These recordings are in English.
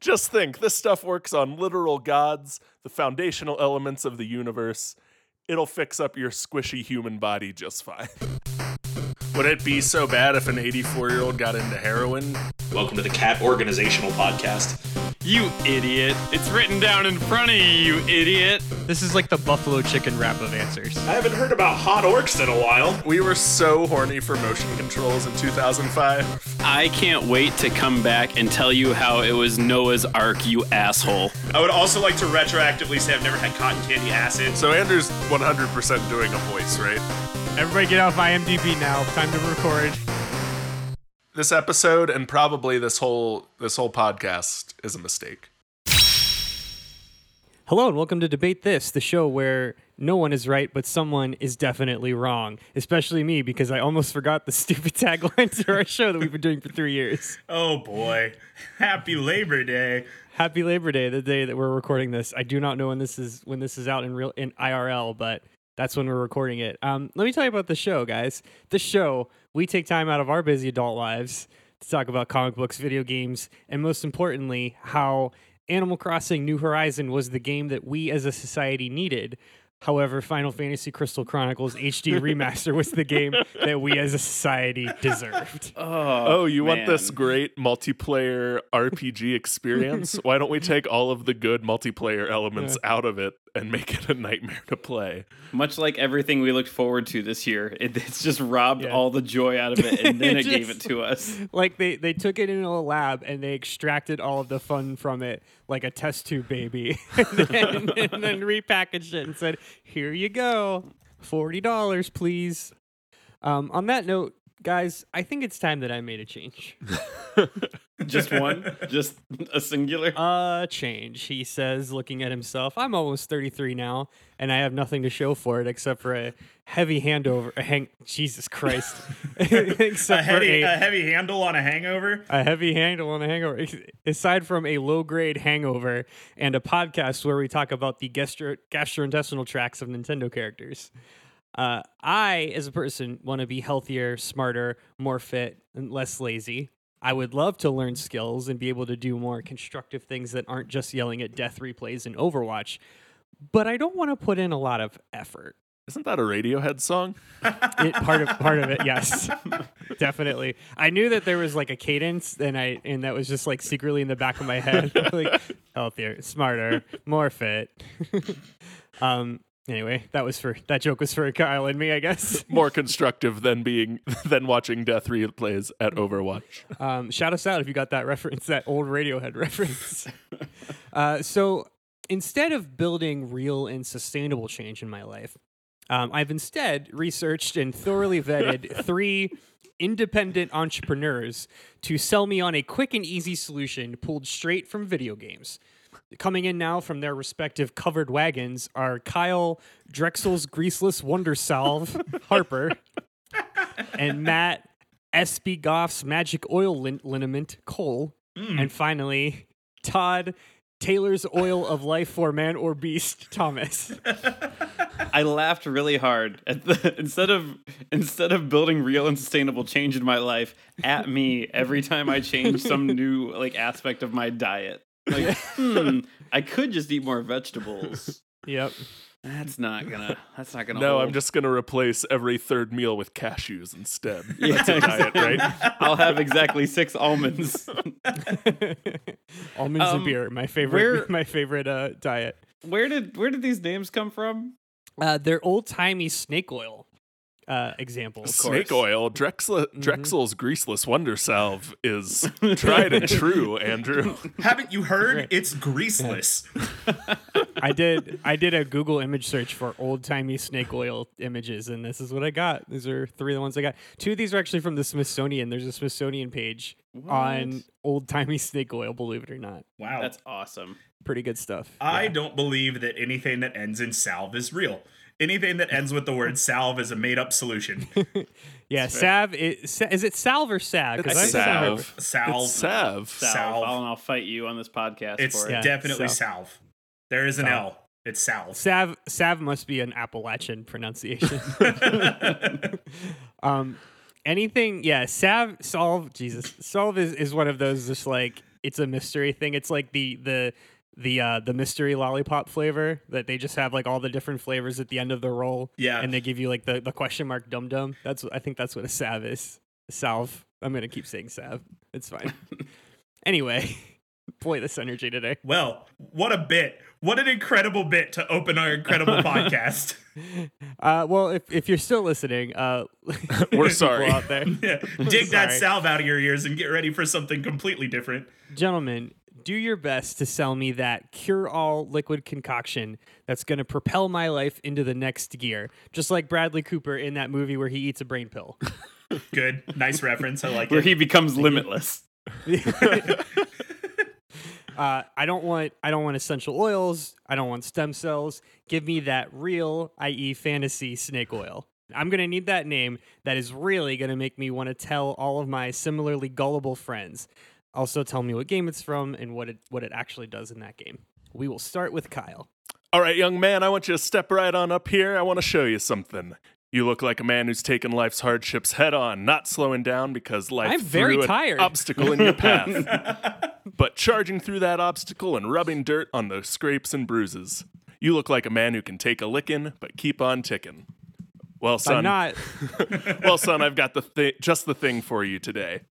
Just think this stuff works on literal gods, the foundational elements of the universe. It'll fix up your squishy human body just fine. Would it be so bad if an 84 year old got into heroin? Welcome to the Cat Organizational Podcast. You idiot. It's written down in front of you, you idiot. This is like the buffalo chicken wrap of answers. I haven't heard about hot orcs in a while. We were so horny for motion controls in 2005. I can't wait to come back and tell you how it was Noah's Ark, you asshole. I would also like to retroactively say I've never had cotton candy acid. So Andrew's 100% doing a voice, right? Everybody get off IMDb now. Time to record. This episode and probably this whole this whole podcast is a mistake. Hello and welcome to Debate This, the show where no one is right, but someone is definitely wrong. Especially me, because I almost forgot the stupid tagline to our show that we've been doing for three years. Oh boy. Happy Labor Day. Happy Labor Day, the day that we're recording this. I do not know when this is when this is out in real in IRL, but that's when we're recording it. Um, let me tell you about the show, guys. The show, we take time out of our busy adult lives to talk about comic books, video games, and most importantly, how Animal Crossing New Horizon was the game that we as a society needed. However, Final Fantasy Crystal Chronicles HD Remaster was the game that we as a society deserved. Oh, oh you want this great multiplayer RPG experience? Why don't we take all of the good multiplayer elements out of it and make it a nightmare to play? Much like everything we looked forward to this year, it, it's just robbed Yeah. all the joy out of it and then it gave it to us. like they they took it into a lab and they extracted all of the fun from it like a test tube baby and, then, and then repackaged it and said here you go $40 please um, on that note guys i think it's time that i made a change Just one? Just a singular? a change he says looking at himself i'm almost 33 now and i have nothing to show for it except for a heavy handover a hang jesus christ except A for heavy, a, a heavy handle on a hangover. a heavy handle on a hangover. Aside from a low grade hangover and a podcast where we talk about the gastro- gastrointestinal tracts of Nintendo characters, uh, I, as a person, want to be healthier, smarter, more fit, and less lazy. I would love to learn skills and be able to do more constructive things that aren't just yelling at death replays in Overwatch. But I don't want to put in a lot of effort. Isn't that a Radiohead song? it, part of part of it yes definitely i knew that there was like a cadence and i and that was just like secretly in the back of my head like healthier smarter more fit um anyway that was for that joke was for kyle and me i guess More constructive than being than watching death replays at Overwatch. um shout us out if you got that reference that old radiohead reference uh so instead of building real and sustainable change in my life um, I've instead researched and thoroughly vetted three independent entrepreneurs to sell me on a quick and easy solution pulled straight from video games. Coming in now from their respective covered wagons are Kyle Drexel's Greaseless Wonder Salve Harper and Matt SB Goff's Magic Oil lin- Liniment Cole. Hmm. And finally, Todd Taylor's Oil of Life for Man or Beast Thomas. I laughed really hard at the instead of instead of building real and sustainable change in my life at me every time I change some new like aspect of my diet. Like, hmm, I could just eat more vegetables. Yep. That's not gonna. That's not gonna. No, I'm just gonna replace every third meal with cashews instead. Yeah, That's a diet, right? I'll have exactly six almonds. Almonds Um, and beer, my favorite, where- my favorite uh, diet. Where did where did these names come from? Uh, they're old timey snake oil uh, examples. Snake course. oil, Drexel, Mm-hmm. Drexel's greaseless wonder salve is tried and true, Andrew. Haven't you heard? It's greaseless. I did, I did a Google image search for old timey snake oil images, and this is what I got. These are three of the ones I got. Two of these are actually from the Smithsonian. There's a Smithsonian page on old timey snake oil. Believe it or not, Wow. That's awesome. pretty good stuff. I Yeah. don't believe that anything that ends in salve is real. Anything that ends with the word salve is a made up solution. yeah, salve. Is, is it salve or sag? 'Cause It's I salve. Salve. It's salve. Salve. Salve. I'll, I'll fight you on this podcast It's for it. Yeah, definitely salve. salve. There is an Salve. L. It's salve. Sav Sav must be an Appalachian pronunciation. um, anything, yeah. Sav solve Jesus solve is, is one of those just like it's a mystery thing. It's like the the the uh the mystery lollipop flavor that they just have like all the different flavors at the end of the roll. Yeah. and they give you like the the question mark dum dum. That's what I think that's what a salve is. Salve. I'm gonna keep saying salve. It's fine. anyway, boy, this energy today. Well, what a bit. What an incredible bit to open our incredible podcast. Uh, well, if if you're still listening, uh, We're people sorry. out there. Yeah. Dig that salve out of your ears and get ready for something completely different. Gentlemen, do your best to sell me that cure all liquid concoction that's going to propel my life into the next gear. Just like Bradley Cooper in that movie where he eats a brain pill. Good. Nice reference. I like Where it. he becomes limitless. uh, I don't want I don't want essential oils. I don't want stem cells. Give me that real, i.e., fantasy snake oil. I'm gonna need that name that is really gonna make me want to tell all of my similarly gullible friends. Also, tell me what game it's from and what it what it actually does in that game. We will start with Kyle. All right, young man, I want you to step right on up here. I want to show you something. You look like a man who's taken life's hardships head on, not slowing down because life I'm very threw an tired. obstacle in your path, but charging through that obstacle and rubbing dirt on the scrapes and bruises. You look like a man who can take a licking, but keep on ticking. Well, son. I'm son, not. well, son, I've got the thi- just the thing for you today.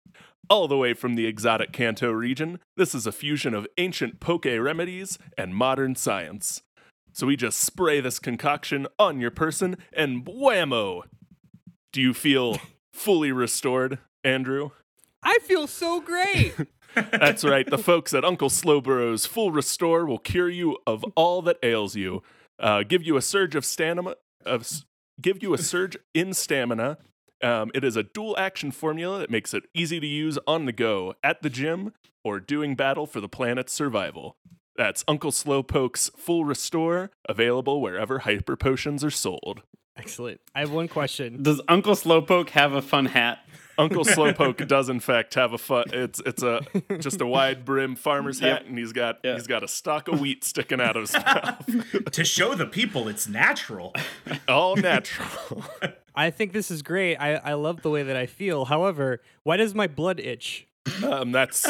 All the way from the exotic Kanto region, this is a fusion of ancient poke remedies and modern science. So we just spray this concoction on your person and whammo! Do you feel fully restored, Andrew? I feel so great. That's right. The folks at Uncle Slowpoke's Full Restore will cure you of all that ails you, uh, give you a surge of stamina, of give you a surge in stamina. Um, it is a dual action formula that makes it easy to use on the go, at the gym, or doing battle for the planet's survival. That's Uncle Slowpoke's Full Restore, available wherever hyper potions are sold. Excellent. I have one question. Does Uncle Slowpoke have a fun hat? Uncle Slowpoke does in fact have a fun. it's it's a just a wide brim farmer's hat, and he's got Yeah. he's got a stalk of wheat sticking out of his mouth, to show the people it's natural. all natural. I think this is great. I, I love the way that I feel. However, why does my blood itch? Um, that's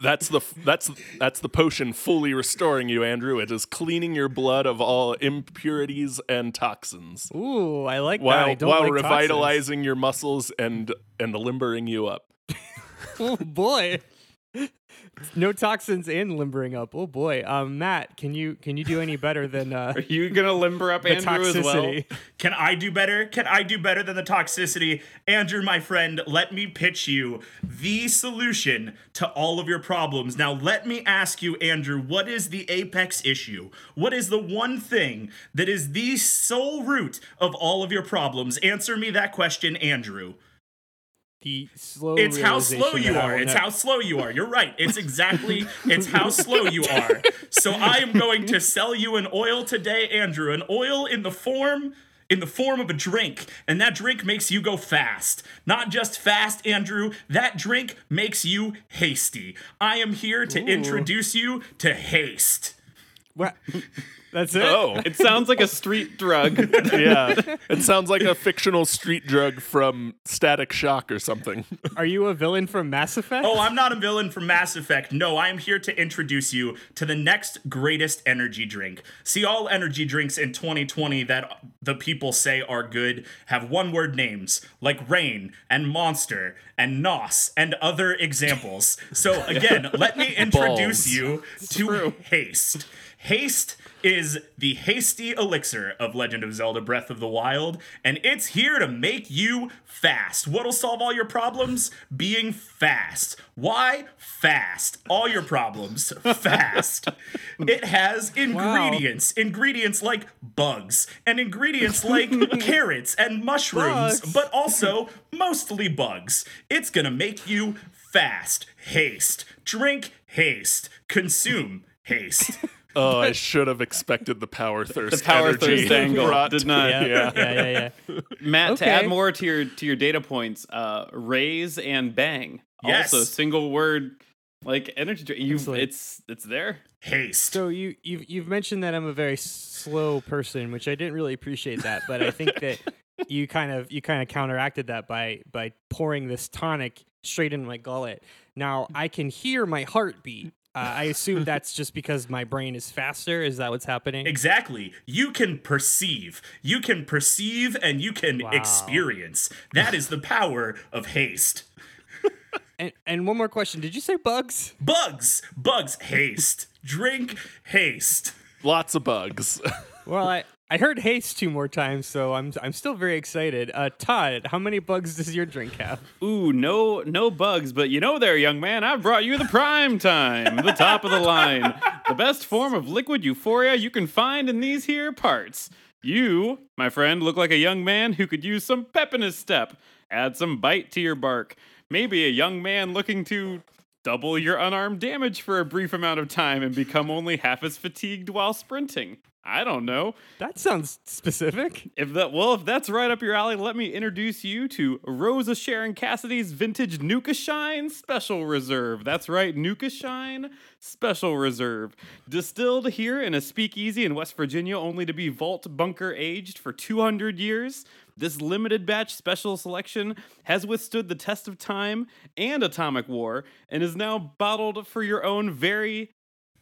that's the that's that's the potion fully restoring you, Andrew. It is cleaning your blood of all impurities and toxins, Ooh, I like that. while I don't while like revitalizing your muscles and and limbering you up. Oh boy. No toxins and limbering up. Oh boy. Um, Matt, can you can you do any better than uh, Are you gonna limber up the Andrew as well? toxicity? Can I do better? Can I do better than the toxicity? Andrew, my friend, let me pitch you the solution to all of your problems. Now, let me ask you, Andrew, what is the apex issue? What is the one thing that is the sole root of all of your problems? Answer me that question, Andrew. The slow. It's how slow you are. It's how slow you are. You're right. It's exactly it's how slow you are. So I am going to sell you an oil today, Andrew. An oil in the form in the form of a drink, and that drink makes you go fast. Not just fast, Andrew. That drink makes you hasty. I am here to introduce you to haste. What? That's it. Oh, It sounds like a street drug. yeah. It sounds like a fictional street drug from Static Shock or something. Are you a villain from Mass Effect? Oh, I'm not a villain from Mass Effect. No, I am here to introduce you to the next greatest energy drink. See, all energy drinks in 2020 that the people say are good have one word names like Reign and Monster and Nos and other examples. So, again, let me introduce Balls. you to Haste. Haste is the hasty elixir of Legend of Zelda Breath of the Wild, and it's here to make you fast. What'll solve all your problems? Being fast. Why? Fast. All your problems. Fast. it has ingredients. Ingredients like bugs, and ingredients like carrots and mushrooms, Bugs. but also mostly bugs. It's gonna make you fast. Haste. Drink haste. Consume haste. Oh, I should have expected the power thirst. The power thirst angle brought did not. yeah, yeah. yeah, yeah, yeah. Matt, to add more to your to your data points, uh, raise and bang. Yes. Also, single word like energy drink. You, it's it's there. Haste. So you you've you've mentioned that I'm a very slow person, which I didn't really appreciate that, but I think that you kind of you kind of counteracted that by by pouring this tonic straight in my gullet. Now I can hear my heartbeat. Uh, I assume that's just because my brain is faster. Is that what's happening? Exactly. You can perceive. You can perceive and you can Wow. experience. That is the power of haste. And, and one more question: Did you say bugs? Bugs, bugs, haste. Drink haste. Lots of bugs. Well, I, I heard haste two more times, so I'm I'm still very excited. Uh, Todd, how many bugs does your drink have? Ooh, no, no bugs, but you know there, young man, I've brought you the prime time, the top of the line, the best form of liquid euphoria you can find in these here parts. You, my friend, look like a young man who could use some pep in his step. Add some bite to your bark. Maybe a young man looking to double your unarmed damage for a brief amount of time and become only half as fatigued while sprinting. I don't know. That sounds specific. If that well, if that's right up your alley, let me introduce you to Rose of Sharon Cassidy's vintage Nuka Shine Special Reserve. That's right, Nuka Shine Special Reserve. Distilled here in a speakeasy in West Virginia, only to be vault bunker aged for 200 years. This limited batch special selection has withstood the test of time and atomic war and is now bottled for your own very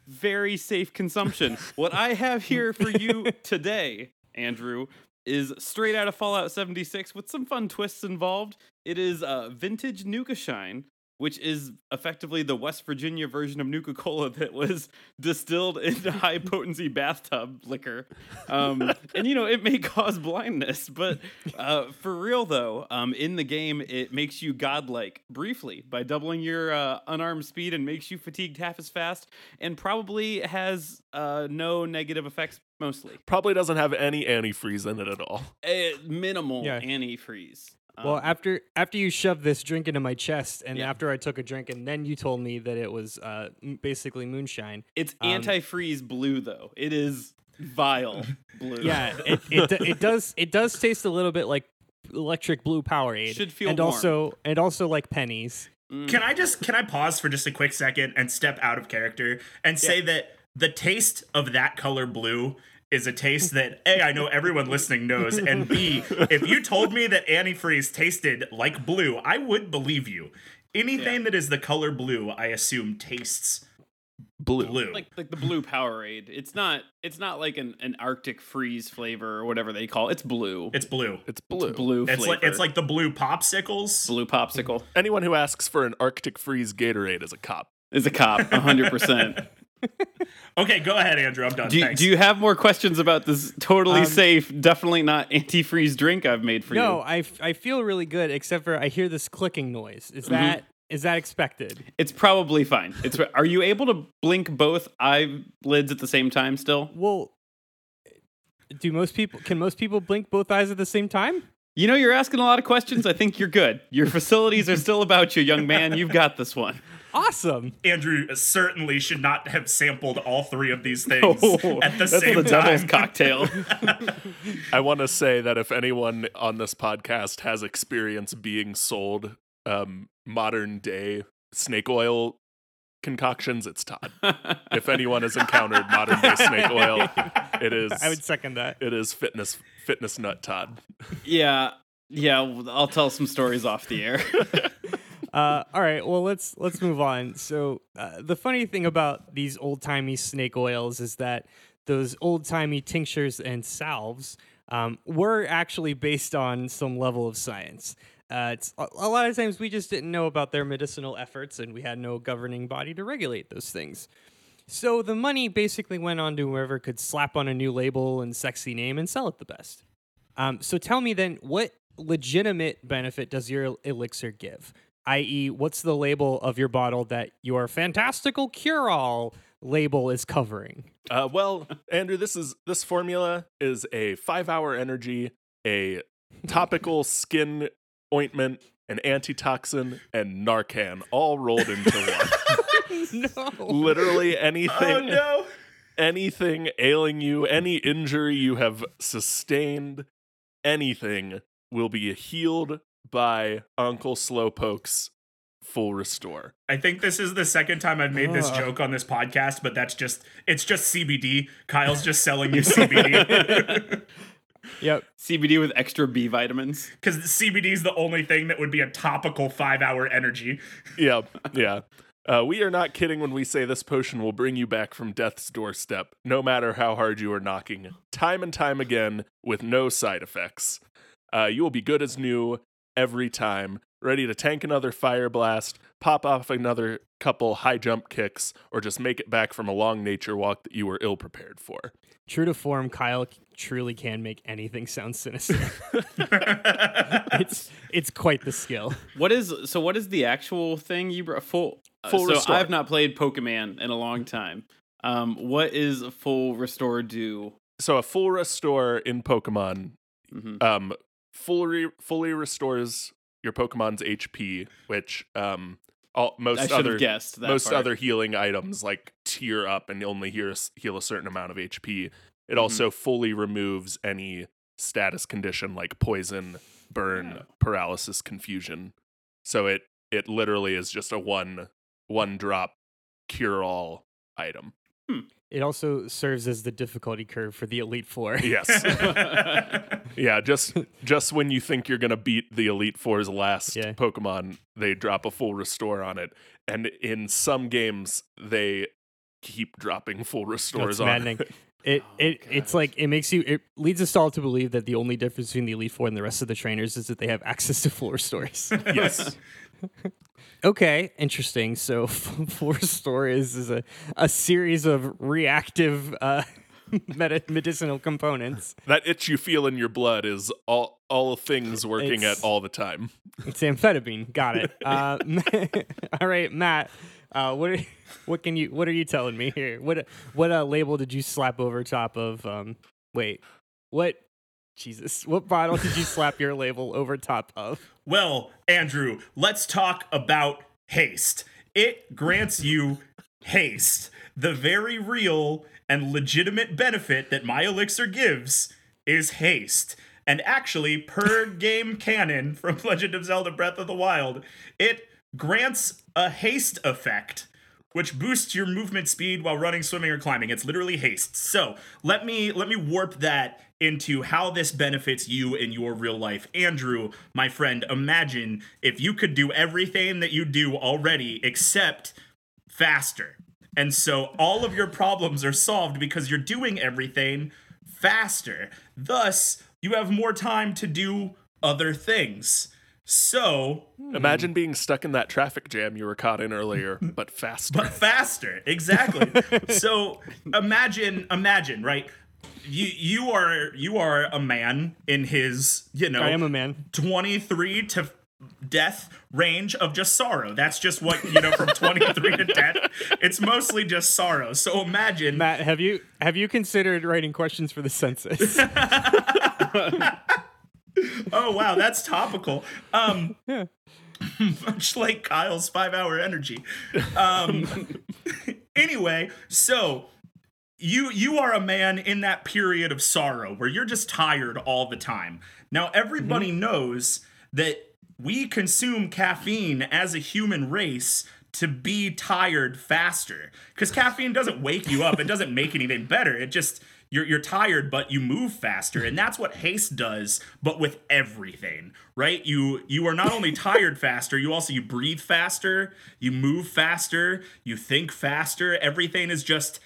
very safe consumption. what I have here for you today, Andrew, is straight out of Fallout 76 with some fun twists involved. It is uh, vintage Nuka Shine, which is effectively the West Virginia version of Nuka Cola that was distilled into high potency bathtub liquor. Um, and you know, it may cause blindness, but uh, for real though, um, in the game, it makes you godlike briefly by doubling your uh, unarmed speed and makes you fatigued half as fast, and probably has uh, no negative effects mostly. Probably doesn't have any antifreeze in it at all. Uh, minimal Yeah. antifreeze. Well, Um, after after you shoved this drink into my chest, and Yeah. after I took a drink, and then you told me that it was uh, m- basically moonshine. it's um, antifreeze blue though. It is vile blue. Yeah, it, it, it does it does taste a little bit like electric blue Powerade. Should feel and warm. also and also like pennies. Can I just can I pause for just a quick second and step out of character and say that the taste of that color blue is a taste that A, I know everyone listening knows, and B, if you told me that antifreeze tasted like blue, I would believe you. Anything that is the color blue, I assume tastes Blue. blue. like like the blue Powerade. It's not it's not like an, an Arctic freeze flavor or whatever they call it. It's blue. it's blue. It's blue. blue It's flavor. like it's like the blue popsicles. blue popsicle. Anyone who asks for an Arctic freeze Gatorade is a cop. Is a cop, hundred percent. Okay, go ahead, Andrew. I'm done. Do you, Thanks. do you have more questions about this totally Um, safe, definitely not antifreeze drink I've made for No, you? No, I, f- I feel really good, except for I hear this clicking noise. Is Mm-hmm. that is that expected? It's probably fine. It's are you able to blink both eyelids at the same time still? Well, do most people can most people blink both eyes at the same time? You know, you're asking a lot of questions. I think you're good. Your facilities are still about you, young man. You've got this one. Awesome. Andrew certainly should not have sampled all three of these things Oh, at the that's same the devil's time. cocktail. I want to say that if anyone on this podcast has experience being sold um, modern day snake oil concoctions, it's Todd. if anyone has encountered modern day snake oil, it is I would second that. it is fitness fitness nut Todd. yeah, yeah. I'll tell some stories off the air. Uh, all right, well let's let's move on. So uh, the funny thing about these old timey snake oils is that those old timey tinctures and salves um, were actually based on some level of science. Uh, a, a lot of times we just didn't know about their medicinal efforts, and we had no governing body to regulate those things. So the money basically went on to whoever could slap on a new label and sexy name and sell it the best. Um, so tell me then, what legitimate benefit does your elixir give? I.e., what's the label of your bottle that your fantastical cure-all label is covering? Uh, well, Andrew, this is this formula is a five hour energy, a topical skin ointment, an antitoxin, and Narcan all rolled into one. no. Literally anything Oh no! anything ailing you, any injury you have sustained, anything will be healed by Uncle Slowpoke's full restore. I think this is the second time I've made this joke on this podcast, but that's just it's just CBD. Kyle's just selling you CBD. Yep. CBD with extra B vitamins. Because CBD is the only thing that would be a topical five hour energy. yeah, yeah. Uh, we are not kidding when we say this potion will bring you back from death's doorstep, no matter how hard you are knocking, time and time again, with no side effects. Uh, you will be good as new every time, ready to tank another fire blast, pop off another couple high jump kicks, or just make it back from a long nature walk that you were ill prepared for. True to form, Kyle truly can make anything sound sinister. it's it's quite the skill. What is so? What is the actual thing you brought? Full. uh, so restore. I've not played Pokemon in a long time. Um, what is a full restore do? So, a full restore in Pokemon Mhm. um, fully, fully restores your Pokemon's HP, which um, all, most other guessed most part. other healing items like tear up and only heal, a- heal a certain amount of HP. It Mm-hmm. also fully removes any status condition like poison, burn, Yeah. paralysis, confusion. So it it literally is just a one one drop cure all item. It also serves as the difficulty curve for the Elite Four. Yes. yeah, just just when you think you're gonna beat the Elite Four's last Yeah. Pokemon, they drop a full restore on it. And in some games they keep dropping full restores It's on maddening. it. It Oh, it it's like it makes you it leads us all to believe that the only difference between the Elite Four and the rest of the trainers is that they have access to full restores. yes. Okay, interesting. So full restore is, is a, a series of reactive uh medi- medicinal components. That itch you feel in your blood is all all things working It's- at all the time. It's amphetamine. Got it. Uh, all right, Matt. Uh, what are, what can you what are you telling me here? What what uh, label did you slap over top of? Um, wait, what? Jesus, what bottle did you slap your label over top of? Well, Andrew, let's talk about haste. It grants you haste, the very real and legitimate benefit that my elixir gives is haste. And actually, per game canon from Legend of Zelda Breath of the Wild, it grants a haste effect which boosts your movement speed while running, swimming, or climbing. It's literally haste. So let me let me warp that into how this benefits you in your real life. Andrew, my friend, imagine if you could do everything that you do already except faster. And so all of your problems are solved because you're doing everything faster. Thus, you have more time to do other things. So, hmm. Imagine being stuck in that traffic jam you were caught in earlier, but faster. but faster exactly so imagine imagine right you you are you are a man in his you know I am a man. 23 to death range of just sorrow that's just what you know from 23 to death it's mostly just sorrow so imagine Matt, have you have you considered writing questions for the census? oh wow that's topical um yeah. much like kyle's five hour energy um anyway so you you are a man in that period of sorrow where you're just tired all the time. Now everybody mm-hmm. knows that we consume caffeine as a human race to be tired faster because caffeine doesn't wake you up. It doesn't make anything better. It just you're, you're tired but you move faster. And that's what haste does but with everything right? You you are not only tired faster you also you breathe faster you move faster you think faster. Everything is just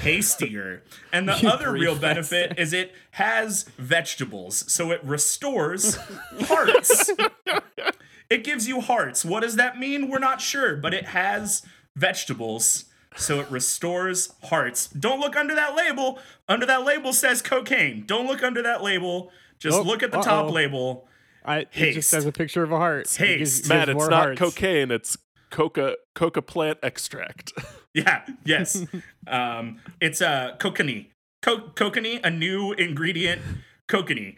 hastier and the other real benefit is it has vegetables so it restores hearts it gives you hearts. What does that mean? We're not sure, but it has vegetables. So it restores hearts. Don't look under that label. Under that label says cocaine. Don't look under that label. Just Oh, look at the top uh-oh. label. I, it Haste. just has a picture of a heart. It gives- Matt, it's not hearts. cocaine, it's coca coca plant extract. Yeah, yes. um, it's a uh, kokanee. Co- kokanee, a new ingredient. Kokanee.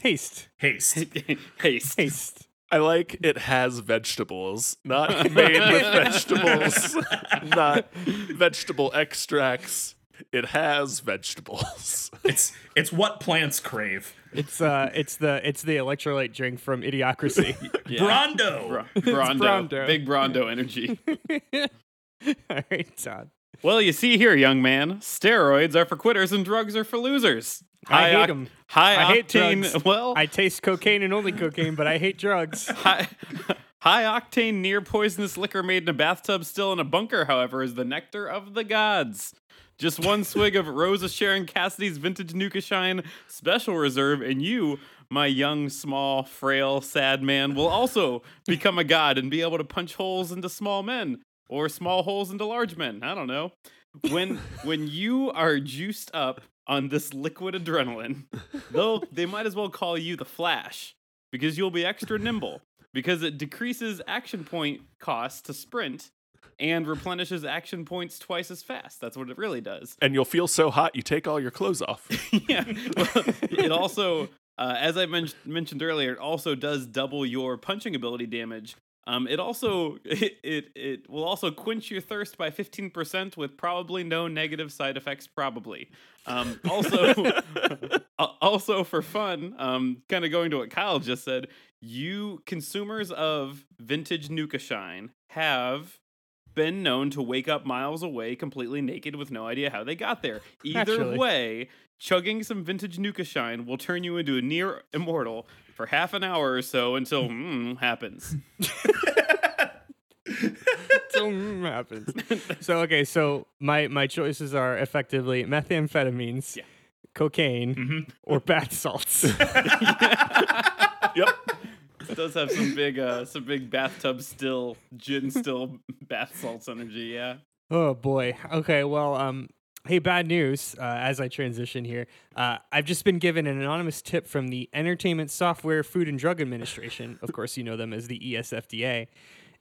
Haste. Haste. Haste. Haste. I like it has vegetables, not made with vegetables, not vegetable extracts. It has vegetables. It's it's what plants crave. It's uh it's the it's the electrolyte drink from Idiocracy. Yeah. Brawndo. Bro- Brawndo. Brawndo. Big Brawndo energy. All right, Todd. Well, you see here, young man, steroids are for quitters and drugs are for losers. I hate oc- 'em. High I hate octane. drugs. Well, I taste cocaine and only cocaine, but I hate drugs. high, high octane, near poisonous liquor made in a bathtub, still in a bunker. However, is the nectar of the gods. Just one swig of Rose of Sharon Cassidy's vintage Nuka Shine Special Reserve, and you, my young, small, frail, sad man, will also become a god and be able to punch holes into small men or small holes into large men. I don't know. When when you are juiced up on this liquid adrenaline, though they might as well call you the Flash because you'll be extra nimble because it decreases action point cost to sprint and replenishes action points twice as fast. That's what it really does. And you'll feel so hot you take all your clothes off. yeah. Well, it also, uh, as I men- mentioned earlier, it also does double your punching ability damage. Um, it also it, it it will also quench your thirst by fifteen percent with probably no negative side effects. Probably. Um, also, also for fun, um, kind of going to what Kyle just said, you consumers of vintage Nuka Shine have been known to wake up miles away completely naked with no idea how they got there. Either Naturally. way, chugging some vintage Nuka Shine will turn you into a near immortal for half an hour or so until mm, happens. so mm, happens. So okay, so my my choices are effectively methamphetamines, Yeah. cocaine, or bath salts. yep. It does have some big, uh, some big bathtub still, gin still, bath salts energy. Yeah. oh boy. Okay, well, um, hey, bad news. Uh, as I transition here, uh, I've just been given an anonymous tip from the Entertainment Software Food and Drug Administration. of course, you know them as the ESFDA.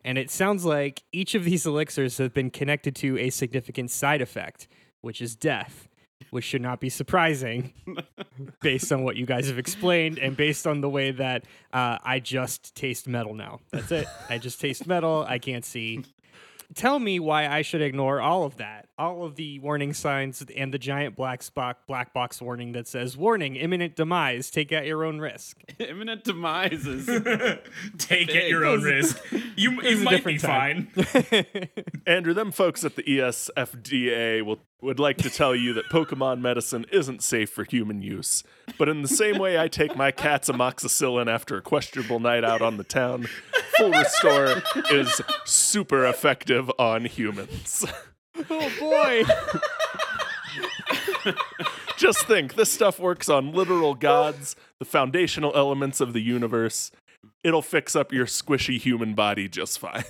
And it sounds like each of these elixirs have been connected to a significant side effect, which is death, which should not be surprising based on what you guys have explained and based on the way that uh, I just taste metal now. That's it. I just taste metal. I can't see. Tell me why I should ignore all of that, all of the warning signs and the giant black spot, black box warning that says "Warning: Imminent demise. Take at your own risk." Imminent demise is. Take at your own risk. You, you was might be different time. fine. Andrew, them folks at the ESFDA will, would like to tell you that Pokemon medicine isn't safe for human use. But in the same way I take my cat's amoxicillin after a questionable night out on the town, Full Restore is super effective on humans. oh boy! Just think, this stuff works on literal gods, the foundational elements of the universe. It'll fix up your squishy human body just fine.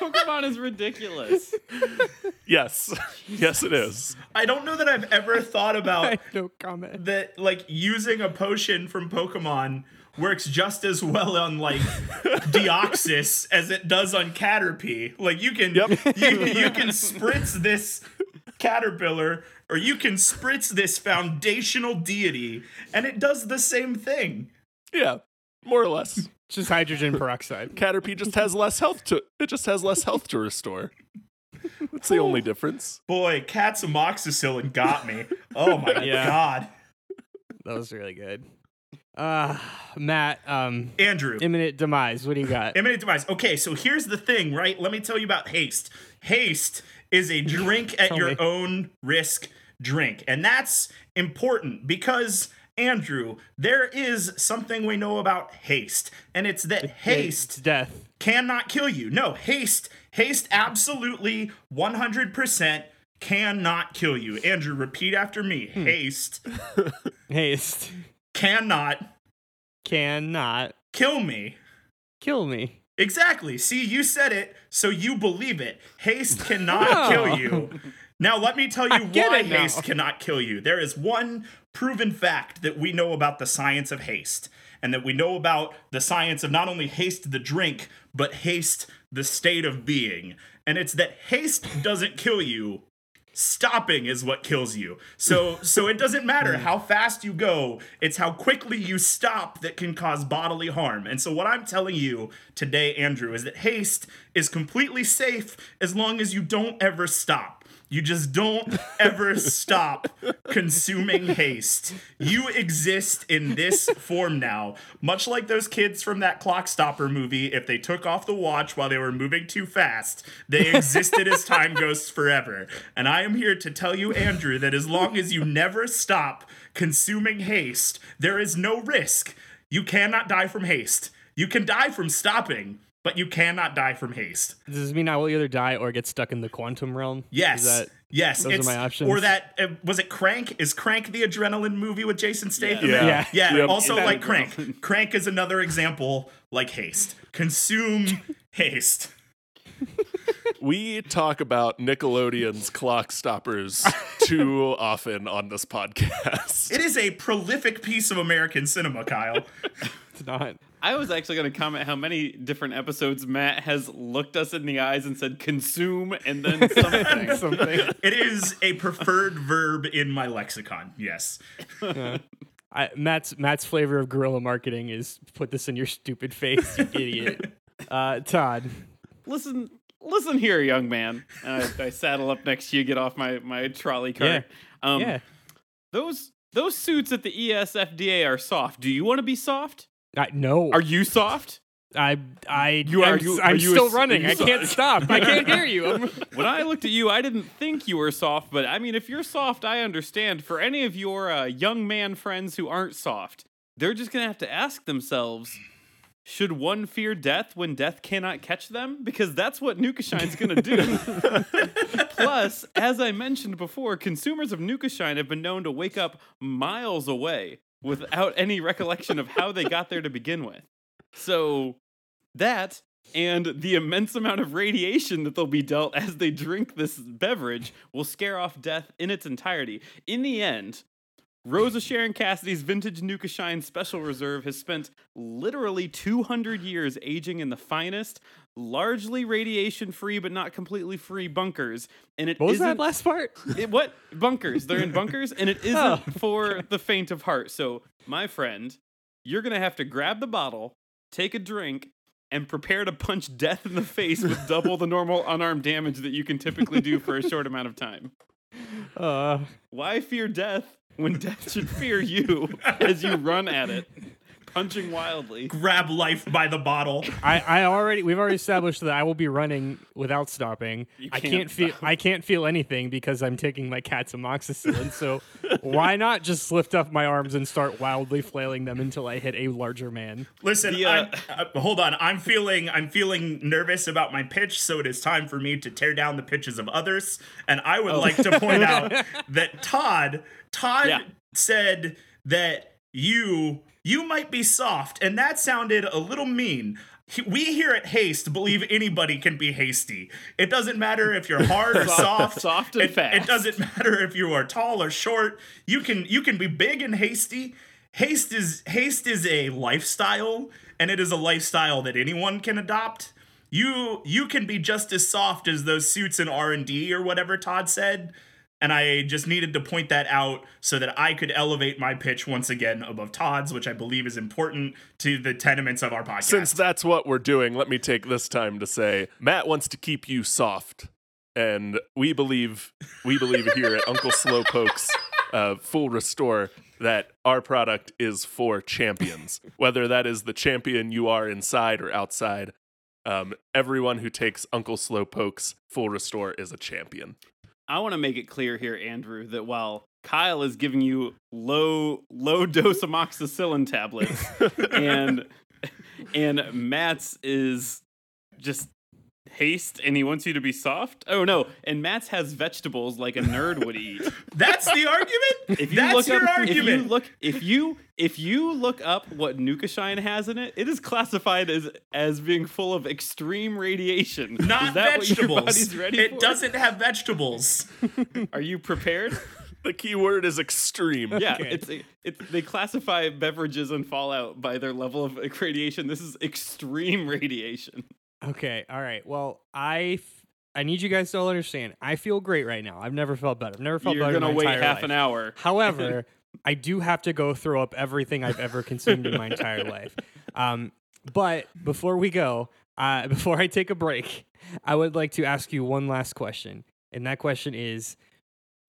Pokemon is ridiculous. yes, yes, it is. I don't know that I've ever thought about no comment. that like using a potion from Pokemon works just as well on like Deoxys as it does on Caterpie. Like you can Yep. you, you can spritz this caterpillar or you can spritz this foundational deity and it does the same thing. Yeah, more or less. Just hydrogen peroxide. Caterpie just has less health to it just has less health to restore. That's the only difference. Boy, cat's amoxicillin got me. Oh my Yeah. god. That was really good. Uh, Matt, um, Andrew. imminent demise. What do you got? Imminent demise. Okay, so here's the thing, right? Let me tell you about haste. Haste is a drink at your me. own risk drink. And that's important because, Andrew, there is something we know about haste. And it's that It's haste death. cannot kill you. No, haste, haste absolutely 100% cannot kill you. Andrew, repeat after me. Hmm. Haste Haste cannot cannot kill me. kill me. Exactly. See, you said it, so you believe it. Haste cannot Oh. kill you. Now, let me tell you why haste cannot kill you. There is one proven fact that we know about the science of haste, and that we know about the science of not only haste the drink, but haste the state of being. And it's that haste doesn't kill you, stopping is what kills you. So so it doesn't matter how fast you go, it's how quickly you stop that can cause bodily harm. And so what I'm telling you today Andrew is that haste is completely safe as long as you don't ever stop. You just don't ever stop consuming haste. You exist in this form now, much like those kids from that Clock Stopper movie. If they took off the watch while they were moving too fast, they existed as time ghosts forever. And I am here to tell you, Andrew, that as long as you never stop consuming haste, there is no risk. You cannot die from haste. You can die from stopping, but you cannot die from haste. Does this mean I will either die or get stuck in the quantum realm? Yes. Is that, yes. those are my options? Or that uh, was it Crank? Is Crank the adrenaline movie with Jason Statham? Yeah. Yeah. Yeah. Yep. Also That like. Crank. Crank is another example like haste. Consume haste. We talk about Nickelodeon's clock stoppers too often on this podcast. It is a prolific piece of American cinema, Kyle. it's not. I was actually going to comment how many different episodes Matt has looked us in the eyes and said consume and then something. Something. It is a preferred verb in my lexicon. Yes. I, Matt's Matt's flavor of guerrilla marketing is put this in your stupid face, you idiot. Uh, Todd, listen, listen here, young man. And I, I saddle up next to you, get off my, my trolley cart. Um, yeah, Those those suits at the ESFDA are soft. Do you want to be soft? I, no, Are you soft? I I You are- I'm, you- I'm are you still a- running. you I can't so- stop. I can't hear you. I'm, when I looked at you, I didn't think you were soft, but I mean, if you're soft, I understand. For any of your uh, young man friends who aren't soft, they're just gonna have to ask themselves. Should one fear death when death cannot catch them? Because that's what Nukashine's gonna do. Plus, as I mentioned before, consumers of Nukashine have been known to wake up miles away without any recollection of how they got there to begin with. So, that and the immense amount of radiation that they'll be dealt as they drink this beverage will scare off death in its entirety. In the end, Rose of Sharon Cassidy's vintage Nuka Shine Special Reserve has spent literally 200 years aging in the finest, largely radiation free but not completely free bunkers. And it what was that last part? it, what bunkers? They're in bunkers, and it isn't Oh. for the faint of heart. So, my friend, you're gonna have to grab the bottle, take a drink, and prepare to punch death in the face with double the normal unarmed damage that you can typically do for a short amount of time. Uh, Why fear death when death should fear you as you run at it, punching wildly? Grab life by the bottle. I, I already we've already established that I will be running without stopping. I can't can't feel. I can't feel anything because I'm taking my cat's amoxicillin. So why not just lift up my arms and start wildly flailing them until I hit a larger man? Listen, The, uh, I'm, uh, hold on. I'm feeling I'm feeling nervous about my pitch, so it is time for me to tear down the pitches of others. And I would like to point out that Todd Todd Yeah. said that you you might be soft, and that sounded a little mean. We here at Haste believe anybody can be hasty. It doesn't matter if you're hard or soft. soft and it, fast. It doesn't matter if you are tall or short. You can you can be big and hasty. Haste is haste is a lifestyle, and it is a lifestyle that anyone can adopt. You you can be just as soft as those suits in R and D or whatever Todd said. And I just needed to point that out so that I could elevate my pitch once again above Todd's, which I believe is important to the tenements of our podcast. Since that's what we're doing, let me take this time to say Matt wants to keep you soft. And we believe we believe here at Uncle Slowpoke's uh, Full Restore that our product is for champions. Whether that is the champion you are inside or outside, um, everyone who takes Uncle Slowpoke's Full Restore is a champion. I want to make it clear here, Andrew, that while Kyle is giving you low low dose amoxicillin tablets, and and Matt's is just haste, and he wants you to be soft. Oh no, and Matt's has vegetables like a nerd would eat. That's the argument. If you That's look your up, if you argument. look, if you if you look up what Nukashine has in it, it is classified as as being full of extreme radiation. Not is that What your vegetables. body's ready it for? doesn't have vegetables. Are you prepared? The key word is extreme. Yeah, Okay. it's it's they classify beverages in Fallout by their level of radiation. This is extreme radiation. Okay, all right. Well, I f- I need you guys to all understand. I feel great right now. I've never felt better. I've never felt You're better. in gonna my wait half life. an hour. However, I do have to go throw up everything I've ever consumed in my entire life. Um, but before we go, uh, before I take a break, I would like to ask you one last question. And that question is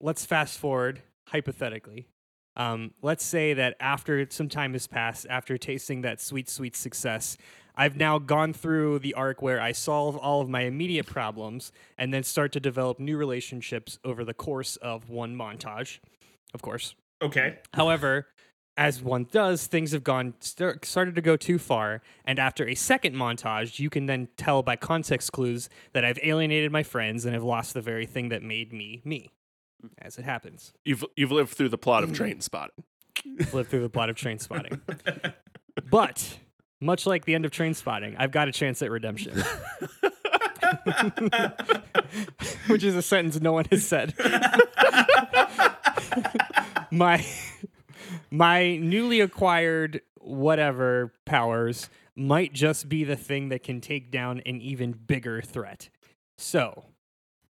let's fast forward hypothetically. Um, let's say that after some time has passed, after tasting that sweet, sweet success, I've now gone through the arc where I solve all of my immediate problems and then start to develop new relationships over the course of one montage, of course. Okay. However, as one does, things have gone start, started to go too far, and after a second montage, you can then tell by context clues that I've alienated my friends and have lost the very thing that made me me. Mm-hmm. As it happens, You've you've lived through the plot of mm-hmm. Train Spotting. lived through the plot of Trainspotting. but much like the end of Trainspotting, I've got a chance at redemption. Which is a sentence no one has said. my my newly acquired whatever powers might just be the thing that can take down an even bigger threat. So,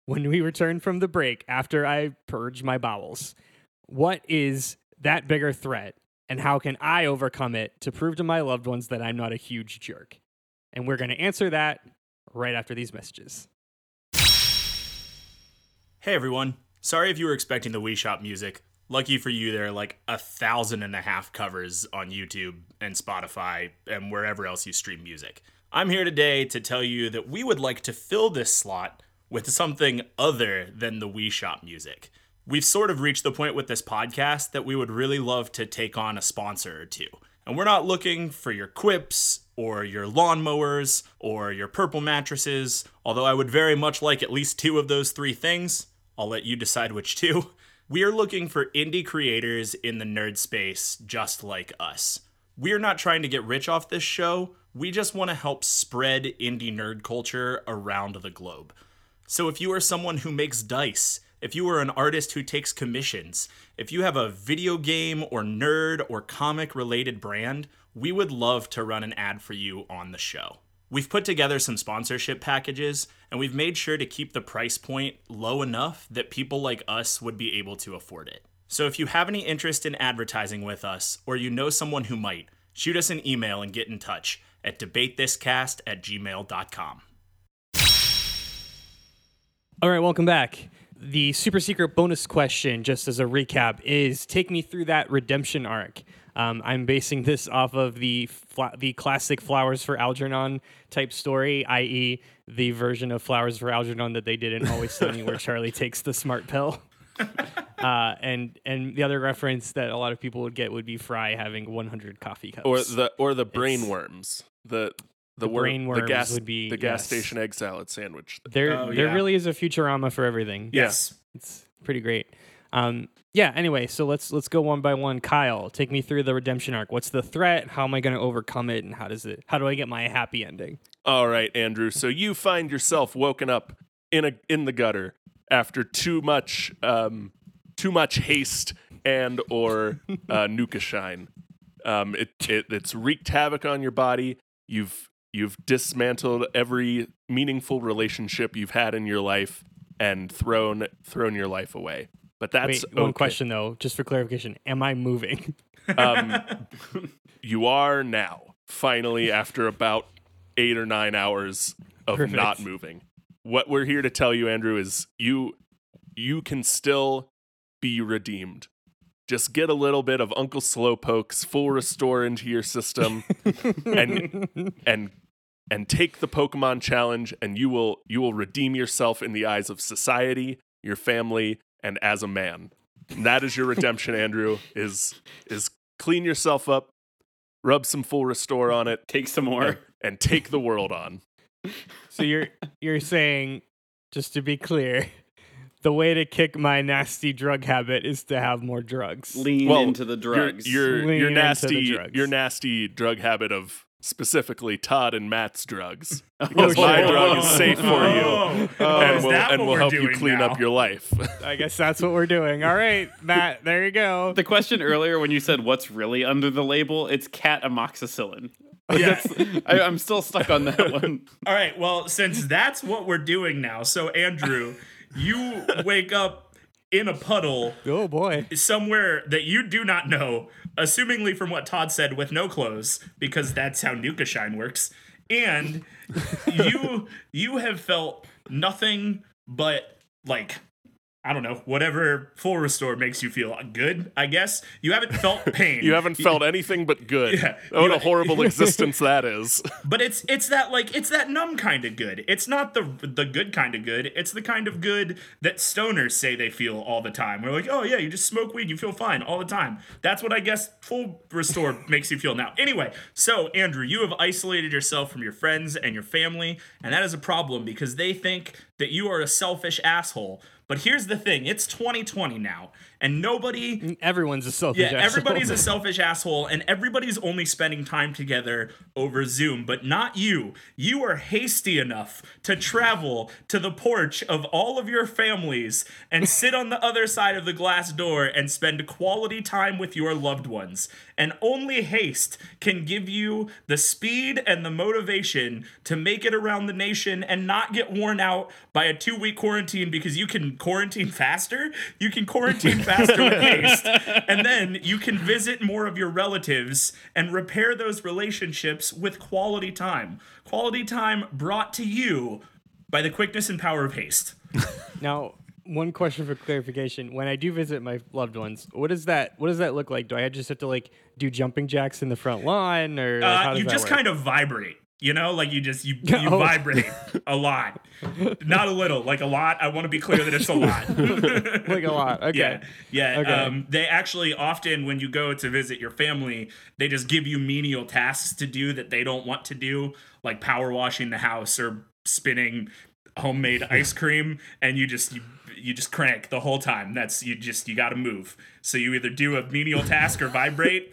when we return from the break after I purge my bowels, what is that bigger threat and how can I overcome it to prove to my loved ones that I'm not a huge jerk? And we're going to answer that right after these messages. Hey everyone. Sorry if you were expecting the Wii Shop music. Lucky for you, there are like a thousand and a half covers on YouTube and Spotify and wherever else you stream music. I'm here today to tell you that we would like to fill this slot with something other than the Wii Shop music. We've sort of reached the point with this podcast that we would really love to take on a sponsor or two. And we're not looking for your quips or your lawnmowers or your purple mattresses, although I would very much like at least two of those three things. I'll let you decide which two. We are looking for indie creators in the nerd space just like us. We're not trying to get rich off this show, we just want to help spread indie nerd culture around the globe. So if you are someone who makes dice, if you are an artist who takes commissions, if you have a video game or nerd or comic related brand, we would love to run an ad for you on the show. We've put together some sponsorship packages and we've made sure to keep the price point low enough that people like us would be able to afford it. So if you have any interest in advertising with us or you know someone who might, shoot us an email and get in touch at debatethiscast at gmail.com. All right, welcome back. The super secret bonus question, just as a recap, is take me through that redemption arc. Um, I'm basing this off of the fla- the classic Flowers for Algernon type story, i.e., the version of Flowers for Algernon that they did in Always Sunny, where Charlie takes the smart pill. Uh, and and the other reference that a lot of people would get would be Fry having 100 coffee cups. Or the or the brain worms. The the, The wor- brain the gas would be- the gas yes. station egg salad sandwich. there Oh, there yeah. really is a Futurama for everything. Yes. It's pretty great. Um, yeah. Anyway, so let's let's go one by one. Kyle, take me through the redemption arc. What's the threat? How am I going to overcome it? And how does it? How do I get my happy ending? All right, Andrew. So you find yourself woken up in a in the gutter after too much um, too much haste and or uh, nuka shine. Um, it, it it's wreaked havoc on your body. You've you've dismantled every meaningful relationship you've had in your life and thrown thrown your life away. But that's Wait, one okay. question though, just for clarification: Am I moving? Um, you are now finally after about eight or nine hours of Perfect. not moving. What we're here to tell you, Andrew, is you you can still be redeemed. Just get a little bit of Uncle Slowpoke's full restore into your system, and and and take the Pokemon challenge, and you will you will redeem yourself in the eyes of society, your family, and as a man. And that is your redemption, Andrew. Is is clean yourself up, rub some full restore on it, Take some more. and, and take the world on. so you're you're saying, just to be clear, the way to kick my nasty drug habit is to have more drugs. Lean Well, into the drugs. Your your, your nasty drugs. your nasty drug habit of specifically Todd and Matt's drugs. Oh, Because my shit. drug is safe for you. Oh, oh, and is will and what will help you clean now? up your life. I guess that's what we're doing. All right, Matt. There you go. the question earlier when you said what's really under the label, it's cat amoxicillin. Yeah. I'm still stuck on that one. All right. Well, since that's what we're doing now, so Andrew, you wake up in a puddle Oh boy. somewhere that you do not know, assumingly from what Todd said, with no clothes, because that's how Nuka Shine works. And you you have felt nothing but like I don't know, whatever full restore makes you feel good, I guess. You haven't felt pain. You haven't felt anything but good. Yeah. What a horrible existence that is. But it's it's that like it's that numb kind of good. It's not the the good kind of good. It's the kind of good that stoners say they feel all the time. We're like, oh yeah, you just smoke weed, you feel fine all the time. That's what I guess full restore makes you feel now. Anyway, so Andrew, you have isolated yourself from your friends and your family, and that is a problem because they think that you are a selfish asshole. But here's the thing: it's 2020 now, and nobody Everyone's a selfish yeah, asshole. everybody's a selfish asshole, and everybody's only spending time together over Zoom, but not you. You are hasty enough to travel to the porch of all of your families and sit on the other side of the glass door and spend quality time with your loved ones. And only haste can give you the speed and the motivation to make it around the nation and not get worn out by a two week quarantine because you can quarantine faster. You can quarantine faster with haste. And then you can visit more of your relatives and repair those relationships with quality time. Quality time brought to you by the quickness and power of haste. Now, one question for clarification: When I do visit my loved ones, what does that what does that look like? Do I just have to like do jumping jacks in the front lawn, or like, how Uh, does you that just work? kind of vibrate. You know, like you just you you Oh. vibrate a lot, not a little, like a lot. I want to be clear that it's a lot. like a lot. Okay. Yeah, yeah. Okay. Um, they actually often, when you go to visit your family, they just give you menial tasks to do that they don't want to do, like power washing the house or spinning homemade ice cream, and you just you, you just crank the whole time. That's you just you got to move. So you either do a menial task or vibrate.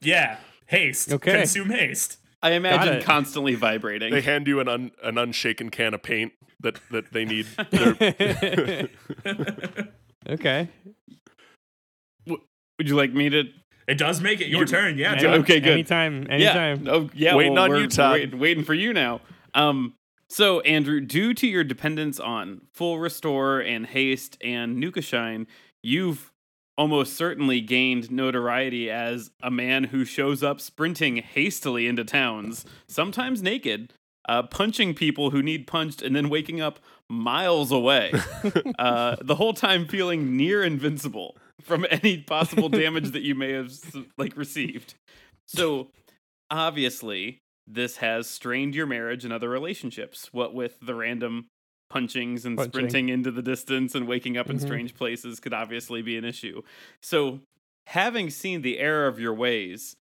Yeah, haste. Okay. Consume haste. I imagine constantly vibrating. They hand you an un, an unshaken can of paint that, that they need. Their, Okay. Would you like me to? It does make it your turn. Yeah, Any- John. Okay, good. Anytime. Anytime. Yeah. Oh, yeah. Waiting well, on you, Todd. we're Waiting, waiting for you now. Um. So, Andrew, due to your dependence on full restore and haste and Nuka Shine, you've almost certainly gained notoriety as a man who shows up sprinting hastily into towns, sometimes naked, uh, punching people who need punched, and then waking up miles away. uh, the whole time feeling near invincible from any possible damage that you may have like received. So, obviously, this has strained your marriage and other relationships. What with the random punchings and Punching. sprinting into the distance and waking up in Mhm. strange places could obviously be an issue. So, having seen the error of your ways,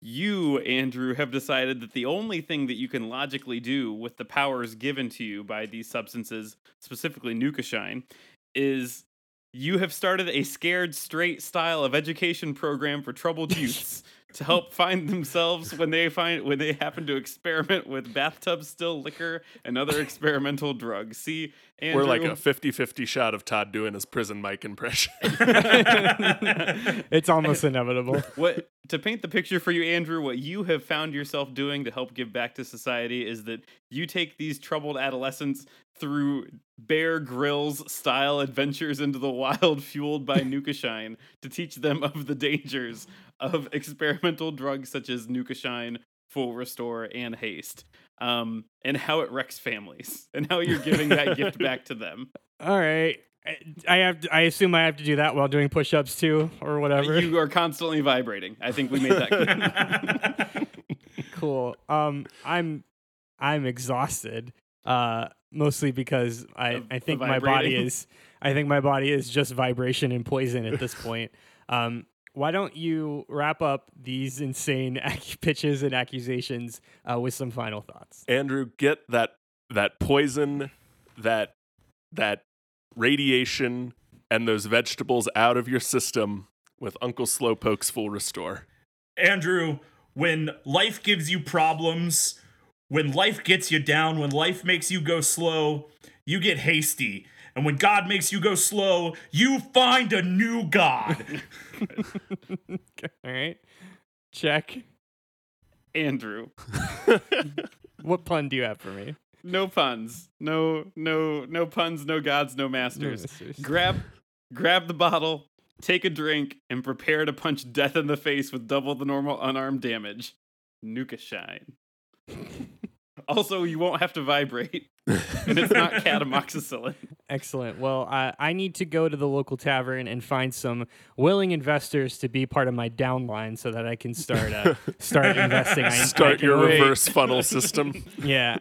you, Andrew, have decided that the only thing that you can logically do with the powers given to you by these substances, specifically Nukashine, is you have started a scared straight style of education program for troubled youths to help find themselves when they find when they happen to experiment with bathtub still liquor and other experimental drugs. See, Andrew, we're like a 50 50 shot of Todd doing his prison mic impression. it's almost inevitable. what to paint the picture for you andrew what you have found yourself doing to help give back to society is that you take these troubled adolescents through Bear Grylls style adventures into the wild fueled by nukashine to teach them of the dangers of experimental drugs such as nukashine full restore and haste um, and how it wrecks families and how you're giving that gift back to them All right. I- have. To, I assume I have to do that while doing push-ups too, or whatever. you are constantly vibrating i think we made that clear cool. Um, I'm I'm exhausted. Uh, mostly because I Of I think my body is I think my body is just vibration and poison at this point. Um, why don't you wrap up these insane ac- pitches and accusations uh, with some final thoughts? Andrew, get that that poison, that that radiation, and those vegetables out of your system with Uncle Slowpoke's full restore. Andrew, when life gives you problems, when life gets you down, when life makes you go slow, you get hasty. And when God makes you go slow, you find a new God. All right. Check. andrew What pun do you have for me? No puns. No no no puns, no gods, no masters. masters. grab grab the bottle, take a drink, and prepare to punch death in the face with double the normal unarmed damage. Nuka shine. Also, you won't have to vibrate. and it's not catamoxicillin. Excellent. Well, I I need to go to the local tavern and find some willing investors to be part of my downline so that I can start uh, start investing. I, I Start can your only- reverse funnel system. Yeah,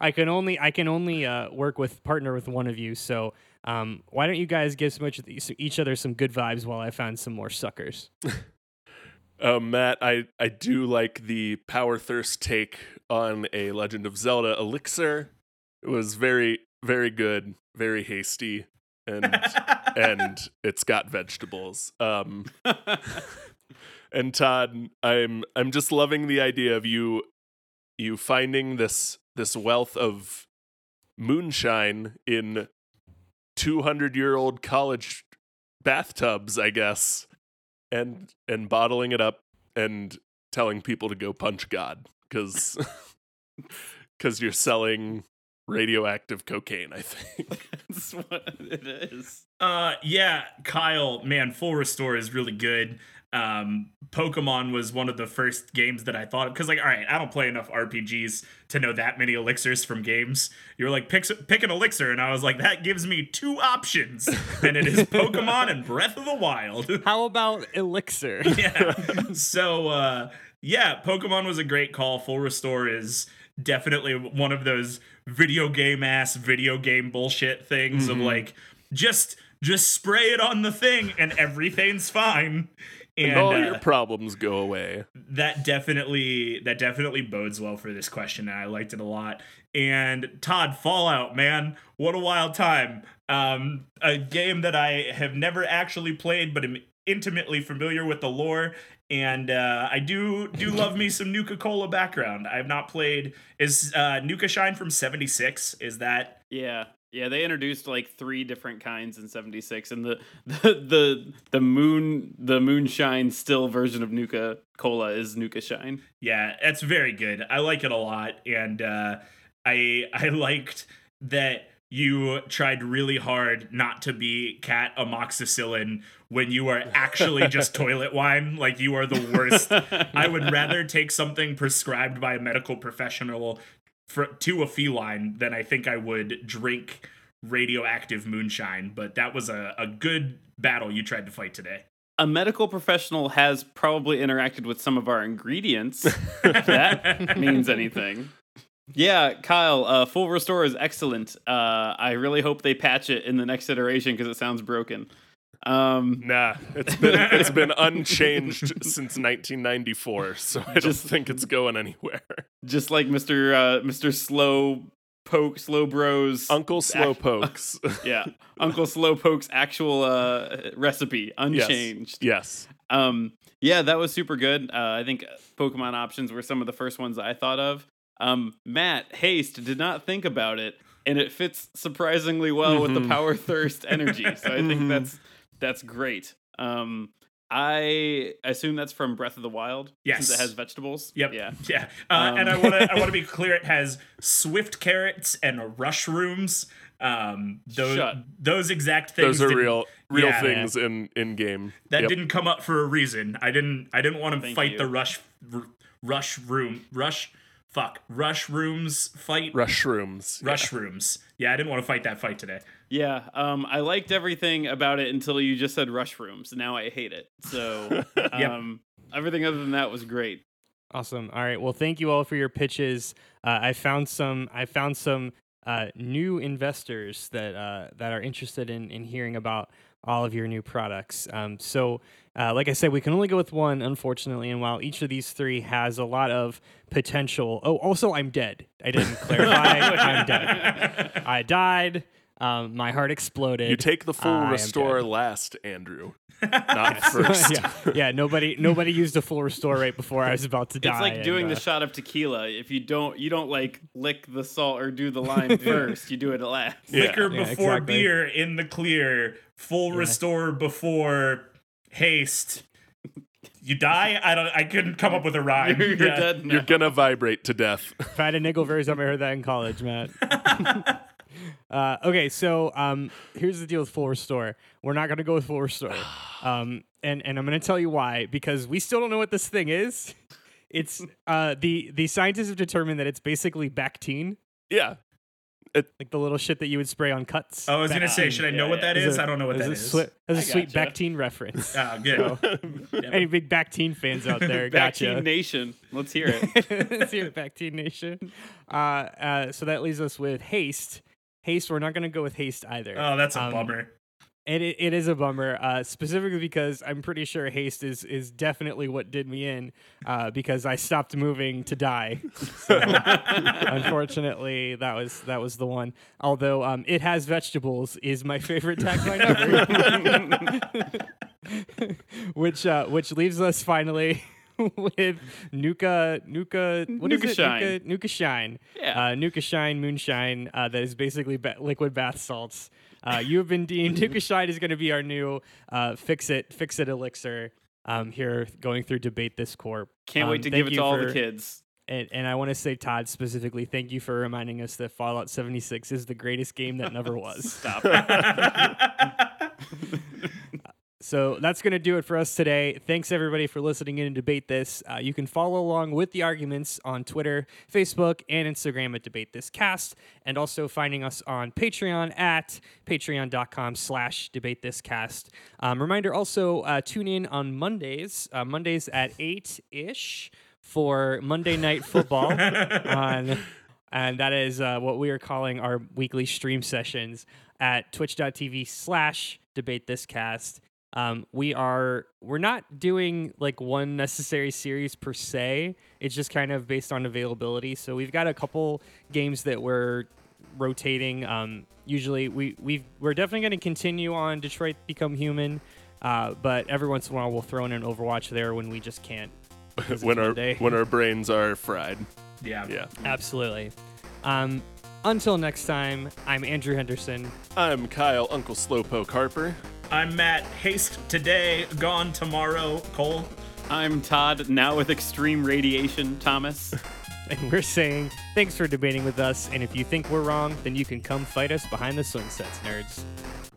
I can only I can only uh, work with partner with one of you. So um, why don't you guys give some each, each other some good vibes while I find some more suckers? Uh, Matt, I, I do like the power thirst take on a Legend of Zelda elixir. It was very, very good, very hasty, and and it's got vegetables. Um, and Todd, I'm I'm just loving the idea of you you finding this this wealth of moonshine in 200 year old college bathtubs, I guess, and and bottling it up and telling people to go punch God because because you're selling radioactive cocaine. I think. That's what it is. Uh, yeah, Kyle, man, Full Restore is really good. Um, Pokemon was one of the first games that I thought of because, like, all right, I don't play enough RPGs to know that many elixirs from games. You were like, pick pick an elixir, and I was like, that gives me two options, and it is Pokemon and Breath of the Wild. How about elixir? yeah. So uh yeah, Pokemon was a great call. Full Restore is definitely one of those video game ass video game bullshit things of like just just spray it on the thing and everything's fine. And, And all uh, your problems go away. that definitely that definitely bodes well for this question and i liked it a lot and todd fallout man what a wild time um a game that i have never actually played but am intimately familiar with the lore and uh, I do do love me some Nuka Cola background. I have not played. Is uh, Nuka Shine from '76? Is that Yeah. Yeah, they introduced like three different kinds in 76 and the the the, the moon the moonshine still version of Nuka Cola is Nuka Shine. Yeah, that's very good. I like it a lot, and uh, I I liked that you tried really hard not to be cat amoxicillin when you are actually just toilet wine. Like you are the worst. I would rather take something prescribed by a medical professional for to a feline than I think I would drink radioactive moonshine. But that was a, a good battle you tried to fight today. A medical professional has probably interacted with some of our ingredients. if that means anything. Yeah, Kyle, uh, full restore is excellent. Uh, I really hope they patch it in the next iteration because it sounds broken. Um, Nah, it's been it's been unchanged since 1994, so I don't Just- think it's going anywhere. just like Mr. Uh, Mr. Slow Poke, Slowbros. Uncle Slowpokes. yeah, Uncle Slowpoke's actual uh, recipe, unchanged. yes. Um, yeah, that was super good. Uh, I think Pokemon options were some of the first ones I thought of. Um, Matt Haste did not think about it, and it fits surprisingly well with the Mhm. Power Thirst energy. So I think Mhm. that's that's great. Um, I assume that's from Breath of the Wild. Yes. since it has vegetables. Yep. Yeah. Yeah. Uh, and I Um, want to I want to be clear. It has swift carrots and rushrooms. Um, those Shut. those exact things. Those are real real yeah. things in in game. That Yep. didn't come up for a reason. I didn't. I didn't want to Thank fight you. the rush r- rushroom rush. Fuck rushrooms fight rushrooms. rush rooms. Yeah, I didn't want to fight that fight today. Yeah, um, I liked everything about it until you just said rushrooms. Now I hate it. So um, everything other than that was great. Awesome. All right. Well, thank you all for your pitches. Uh, I found some. I found some uh, new investors that uh, that are interested in in hearing about all of your new products. Um, so, uh, like I said, we can only go with one, unfortunately. And while each of these three has a lot of potential, oh, also I'm dead. I didn't clarify. I'm dead. I died. Um, my heart exploded. You take the full I restore last, Andrew. Not first. yeah, yeah. Nobody, nobody used a full restore right before I was about to die. It's like and, doing uh, the shot of tequila. If you don't, you don't like lick the salt or do the lime first. You do it last. Yeah. Liquor Yeah, before exactly. beer in the clear. Full restore before haste. You die. I don't. I couldn't come up with a rhyme. You're, you're Yeah. dead now. You're gonna vibrate to death. If I had a nickel for every time I heard that in college, Matt. uh, okay, so um, here's the deal with full restore. We're not gonna go with full restore, um, and and I'm gonna tell you why because we still don't know what this thing is. it's uh the the scientists have determined that it's basically Bactine, Yeah. Like the little shit that you would spray on cuts. Oh, I was gonna say, should I know Yeah, what that There's is? a- I don't know what there's that a is. swi- there's a I sweet gotcha. Bactine reference. Ah, good. Any big Bactine fans out there, Back gotcha. Team Nation. Let's hear it. Let's hear it, Bactine Nation. Uh, uh, so that leaves us with Haste. Haste, we're not going to go with Haste either. Oh, that's a Um, bummer. And it, it is a bummer, uh, specifically because I'm pretty sure haste is is definitely what did me in, uh, because I stopped moving to die. So, unfortunately, that was that was the one. Although um, it has vegetables is my favorite tagline ever, which uh, which leaves us finally. with Nuka Nuka what is Nuka it? Shine. Nuka, Nuka Shine. Yeah. Uh, Nuka Shine Moonshine uh, that is basically ba- liquid bath salts. Uh, you have been deemed Nuka is going to be our new uh, fix it fix it elixir. Um, here going through debate this corp. Can't Um, wait to thank give it you to all for- the kids. And, and I want to say Todd specifically, thank you for reminding us that Fallout 76 is the greatest game that never was. Stop. So that's going to do it for us today. Thanks everybody for listening in and debate this. Uh, you can follow along with the arguments on Twitter, Facebook, and Instagram at Debate This Cast, and also finding us on Patreon at patreon.com slash debate this cast. Um, reminder also uh, tune in on Mondays, uh, Mondays at 8 ish for Monday Night Football on and that is uh, what we are calling our weekly stream sessions at twitch.tv slash debate this cast um, we are we're not doing like one necessary series per se it's just kind of based on availability so we've got a couple games that we're rotating um, usually we we we're definitely going to continue on detroit become human uh, but every once in a while we'll throw in an overwatch there when we just can't when our Monday. when our brains are fried. yeah. Yeah. Absolutely. Um, until next time, I'm Andrew Henderson. I'm Kyle, Uncle Slowpoke Harper. I'm Matt. Haste today, gone tomorrow. Cole. I'm Todd, now with extreme radiation, Thomas. And we're saying thanks for debating with us. And if you think we're wrong, then you can come fight us behind the swing sets, nerds.